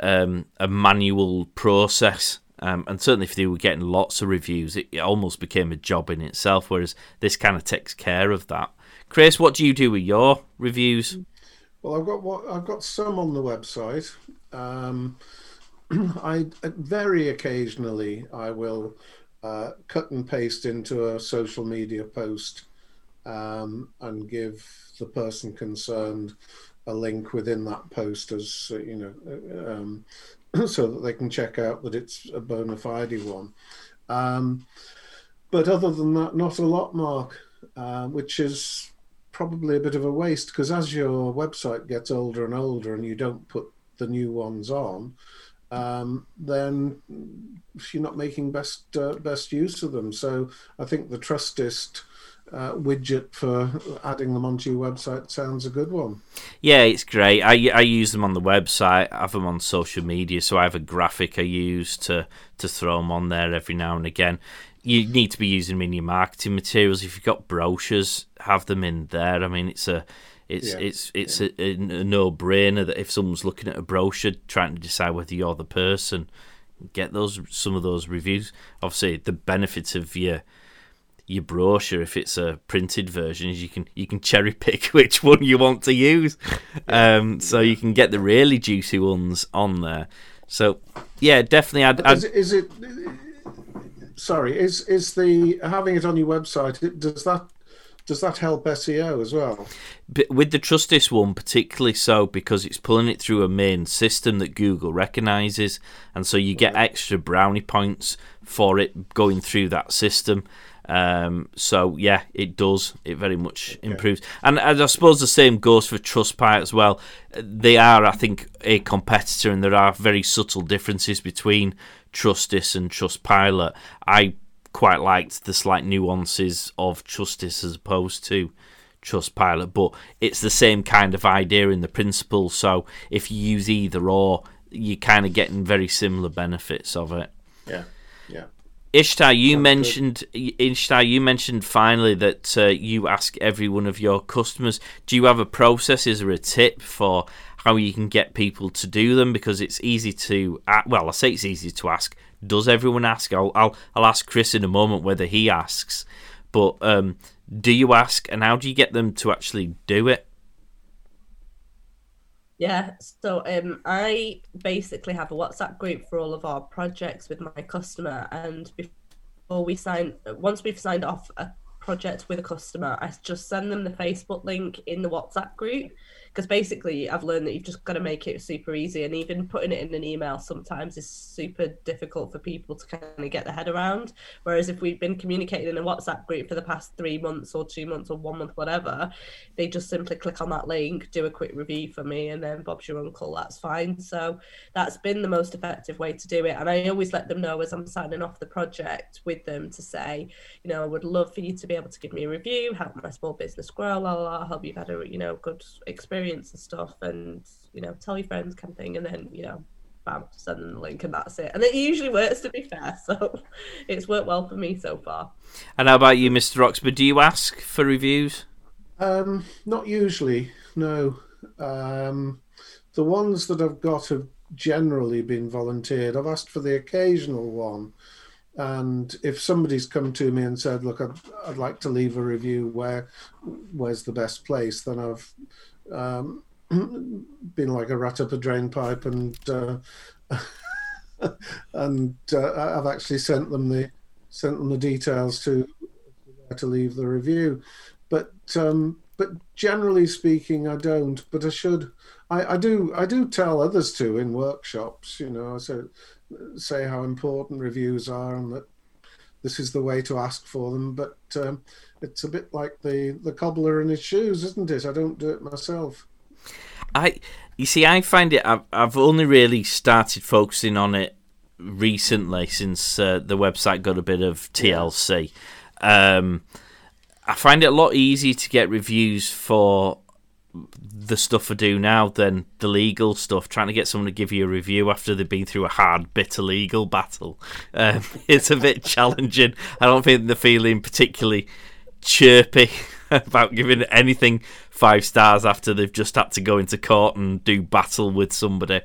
um, a manual process. Um, and certainly, if they were getting lots of reviews, it, it almost became a job in itself. Whereas this kind of takes care of that. Chris, what do you do with your reviews? Well, I've got what I've got some on the website. Um, I very occasionally I will uh, cut and paste into a social media post um, and give the person concerned a link within that post as uh, you know, um, so that they can check out that it's a bona fide one. Um, but other than that, not a lot, Mark, uh, which is probably a bit of a waste because as your website gets older and older and you don't put the new ones on, um, then you're not making best uh, best use of them. So I think the Trustist uh, widget for adding them onto your website sounds a good one. Yeah, it's great. I, I use them on the website. I have them on social media, so I have a graphic I use to to throw them on there every now and again you need to be using them in your marketing materials. If you've got brochures, have them in there. I mean, it's a it's yeah. it's it's yeah. a, a no brainer that if someone's looking at a brochure trying to decide whether you're the person, get those some of those reviews. Obviously, the benefits of your your brochure, if it's a printed version, is you can you can cherry pick which one you want to use. Um, so you can get the really juicy ones on there. So yeah, definitely. I'd, I'd... Is, it, is it sorry, is is the having it on your website? Does that does that help SEO as well? But with the Trustist one, particularly so because it's pulling it through a main system that Google recognizes, and so you get extra brownie points for it going through that system. Um, so yeah, it does. It very much improves, and, and, I suppose the same goes for Trustpilot as well. They are, I think, a competitor, and there are very subtle differences between Trustist and Trustpilot. I quite liked the slight nuances of Trustist as opposed to Trustpilot, but it's the same kind of idea in the principle. So if you use either or, you're kind of getting very similar benefits of it. Yeah. Ishtar, you Sounds mentioned good. Ishtar, you mentioned finally that uh, you ask every one of your customers. Do you have a process? Is there a tip for how you can get people to do them because it's easy to well I say it's easy to ask does everyone ask I'll I'll, I'll ask Chris in a moment whether he asks but um, do you ask and how do you get them to actually do it yeah, so um, I basically have a WhatsApp group for all of our projects with my customer, and before we sign, once we've signed off a project with a customer, I just send them the Facebook link in the WhatsApp group because basically I've learned that you've just got to make it super easy, and even putting it in an email sometimes is super difficult for people to kind of get their head around. Whereas if we've been communicating in a WhatsApp group for the past three months or two months or one month, whatever, they just simply click on that link, do a quick review for me, and then Bob's your uncle. That's fine. So that's been the most effective way to do it, and I always let them know as I'm signing off the project with them to say, you know, I would love for you to be able to give me a review, help my small business grow, la la, la help you've had a you know good experience experience and stuff and you know tell your friends kind of thing and then you know bam send them the link and that's it and it usually works to be fair so it's worked well for me so far and how about you mr oxford do you ask for reviews um not usually no um the ones that i've got have generally been volunteered i've asked for the occasional one And if somebody's come to me and said, "Look, I'd, I'd like to leave a review. Where, where's the best place?" Then I've um, been like a rat up a drain pipe, and uh, and uh, I've actually sent them the sent them the details to to leave the review. But um, but generally speaking, I don't. But I should. I, I do. I do tell others to in workshops. You know, so say how important reviews are and that this is the way to ask for them. But um, it's a bit like the the cobbler in his shoes, isn't it? I don't do it myself. I you see, I find it. I've I've only really started focusing on it recently since uh, the website got a bit of TLC. Um, I find it a lot easier to get reviews for the stuff I do now than the legal stuff. Trying to get someone to give you a review after they've been through a hard, bitter legal battle, um, it's a bit challenging. I don't think they're feeling particularly chirpy about giving anything five stars after they've just had to go into court and do battle with somebody.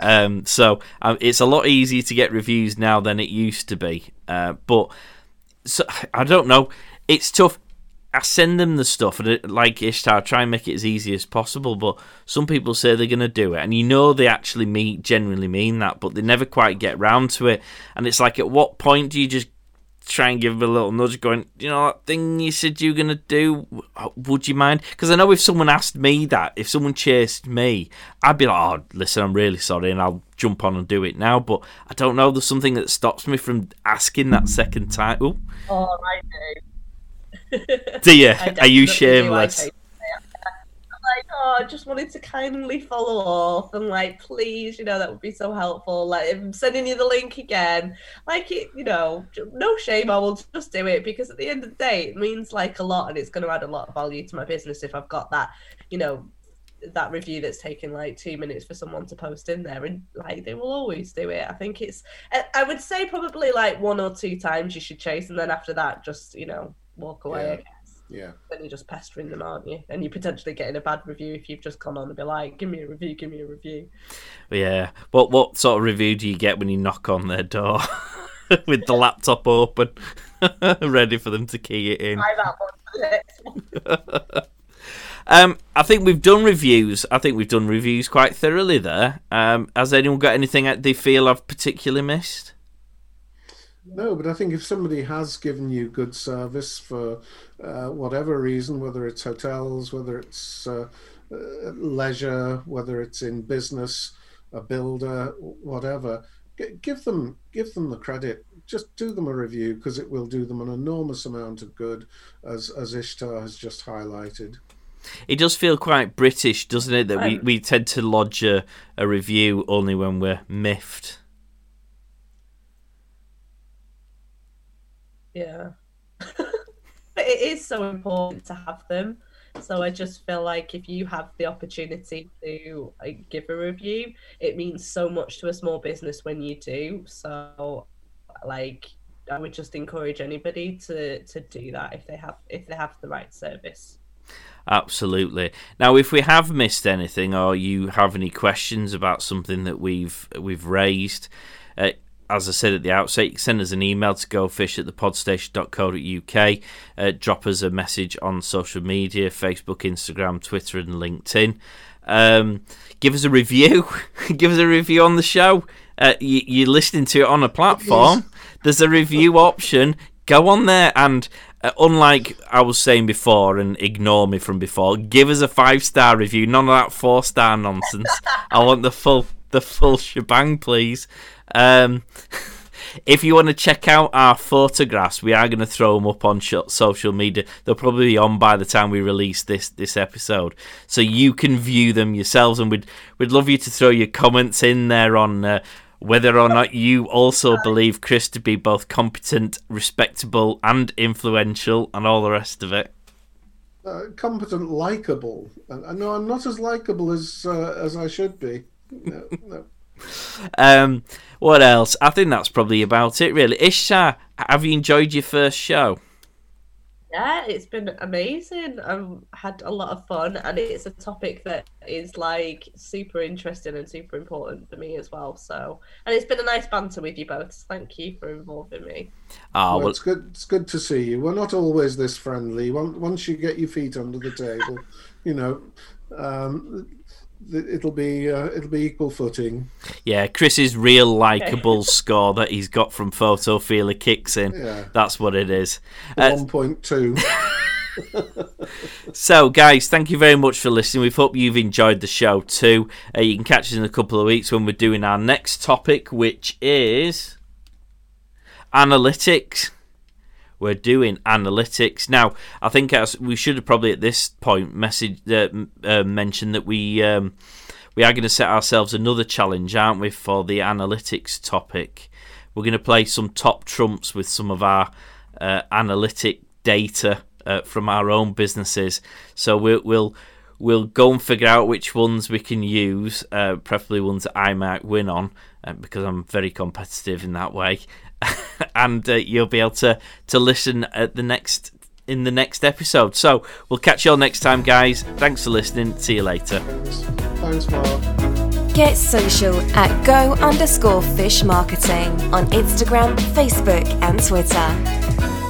Um, so um, it's a lot easier to get reviews now than it used to be. Uh, but so I don't know. It's tough. I send them the stuff, and it, like Ishtar, try and make it as easy as possible. But some people say they're going to do it, and you know they actually mean genuinely mean that, but they never quite get round to it. And it's like, at what point do you just try and give them a little nudge, going, you know, that thing you said you were going to do, uh, would you mind? Because I know if someone asked me that, if someone chased me, I'd be like, oh, listen, I'm really sorry, and I'll jump on and do it now. But I don't know, there's something that stops me from asking that second time. Ooh. Oh, I do. Do you? Are you shameless? Oh, I just wanted to kindly follow up and like, please, you know, that would be so helpful. Like, I'm sending you the link again, like it, you know, no shame, I will just do it because at the end of the day, it means like a lot and it's going to add a lot of value to my business if I've got that, you know, that review that's taken like two minutes for someone to post in there and like they will always do it i think it's i would say probably like one or two times you should chase and then after that just you know walk away. Yeah. I. Yeah. Then you're just pestering them, aren't you? And you're potentially getting a bad review if you've just gone on and be like, "Give me a review, give me a review." Yeah. What what sort of review do you get when you knock on their door with the laptop open, ready for them to key it in? um, I think we've done reviews. I think we've done reviews quite thoroughly there. Um, has anyone got anything that they feel I've particularly missed? No, but I think if somebody has given you good service for uh, whatever reason, whether it's hotels, whether it's uh, uh, leisure, whether it's in business, a builder, whatever, g- give them give them the credit. Just do them a review because it will do them an enormous amount of good, as as Ishtar has just highlighted. It does feel quite British, doesn't it? That we, we tend to lodge a, a review only when we're miffed. Yeah. it is so important to have them. So I just feel like if you have the opportunity to uh, give a review, it means so much to a small business when you do. So like I would just encourage anybody to to do that if they have if they have the right service. Absolutely. Now, if we have missed anything, or you have any questions about something that we've we've raised, uh, as I said at the outset, you can send us an email to gofish at thepodstation.co.uk. Uh, drop us a message on social media Facebook, Instagram, Twitter, and LinkedIn. Um, give us a review. give us a review on the show. Uh, you, are listening to it on a platform. There's a review option. Go on there and, uh, unlike I was saying before, and ignore me from before, give us a five star review. None of that four star nonsense. I want the full the full shebang, please. Um, if you want to check out our photographs, we are going to throw them up on social media. They'll probably be on by the time we release this this episode, so you can view them yourselves. And we'd we'd love you to throw your comments in there on. Uh, whether or not you also believe Chris to be both competent, respectable, and influential, and all the rest of it. Uh, competent, likable. Uh, no, I'm not as likable as uh, as I should be. No, no. Um, what else? I think that's probably about it, really. Isha, have you enjoyed your first show? Yeah, it's been amazing. I've had a lot of fun, and it's a topic that is like super interesting and super important for me as well. So, and it's been a nice banter with you both. Thank you for involving me. Oh, well, well, it's good. It's good to see you. We're not always this friendly. Once once you get your feet under the table, you know, um, th- it'll be uh, it'll be equal footing. yeah, Chris's real likable score that he's got from Photofeeler kicks in. Yeah. That's what it is. Uh, One point two. So, guys, thank you very much for listening. We hope you've enjoyed the show too. Uh, you can catch us in a couple of weeks when we're doing our next topic, which is analytics. We're doing analytics now. I think we should have probably at this point message uh, uh, mentioned that we um, we are going to set ourselves another challenge, aren't we, for the analytics topic? We're going to play some top trumps with some of our uh, analytic data uh, from our own businesses. So we'll we'll we'll go and figure out which ones we can use, uh, preferably ones that I might win on, uh, because I'm very competitive in that way. and uh, you'll be able to to listen at the next in the next episode. So we'll catch you all next time, guys. Thanks for listening. See you later. Thanks, Mark. Get social at go underscore fish marketing on Instagram, Facebook, and Twitter.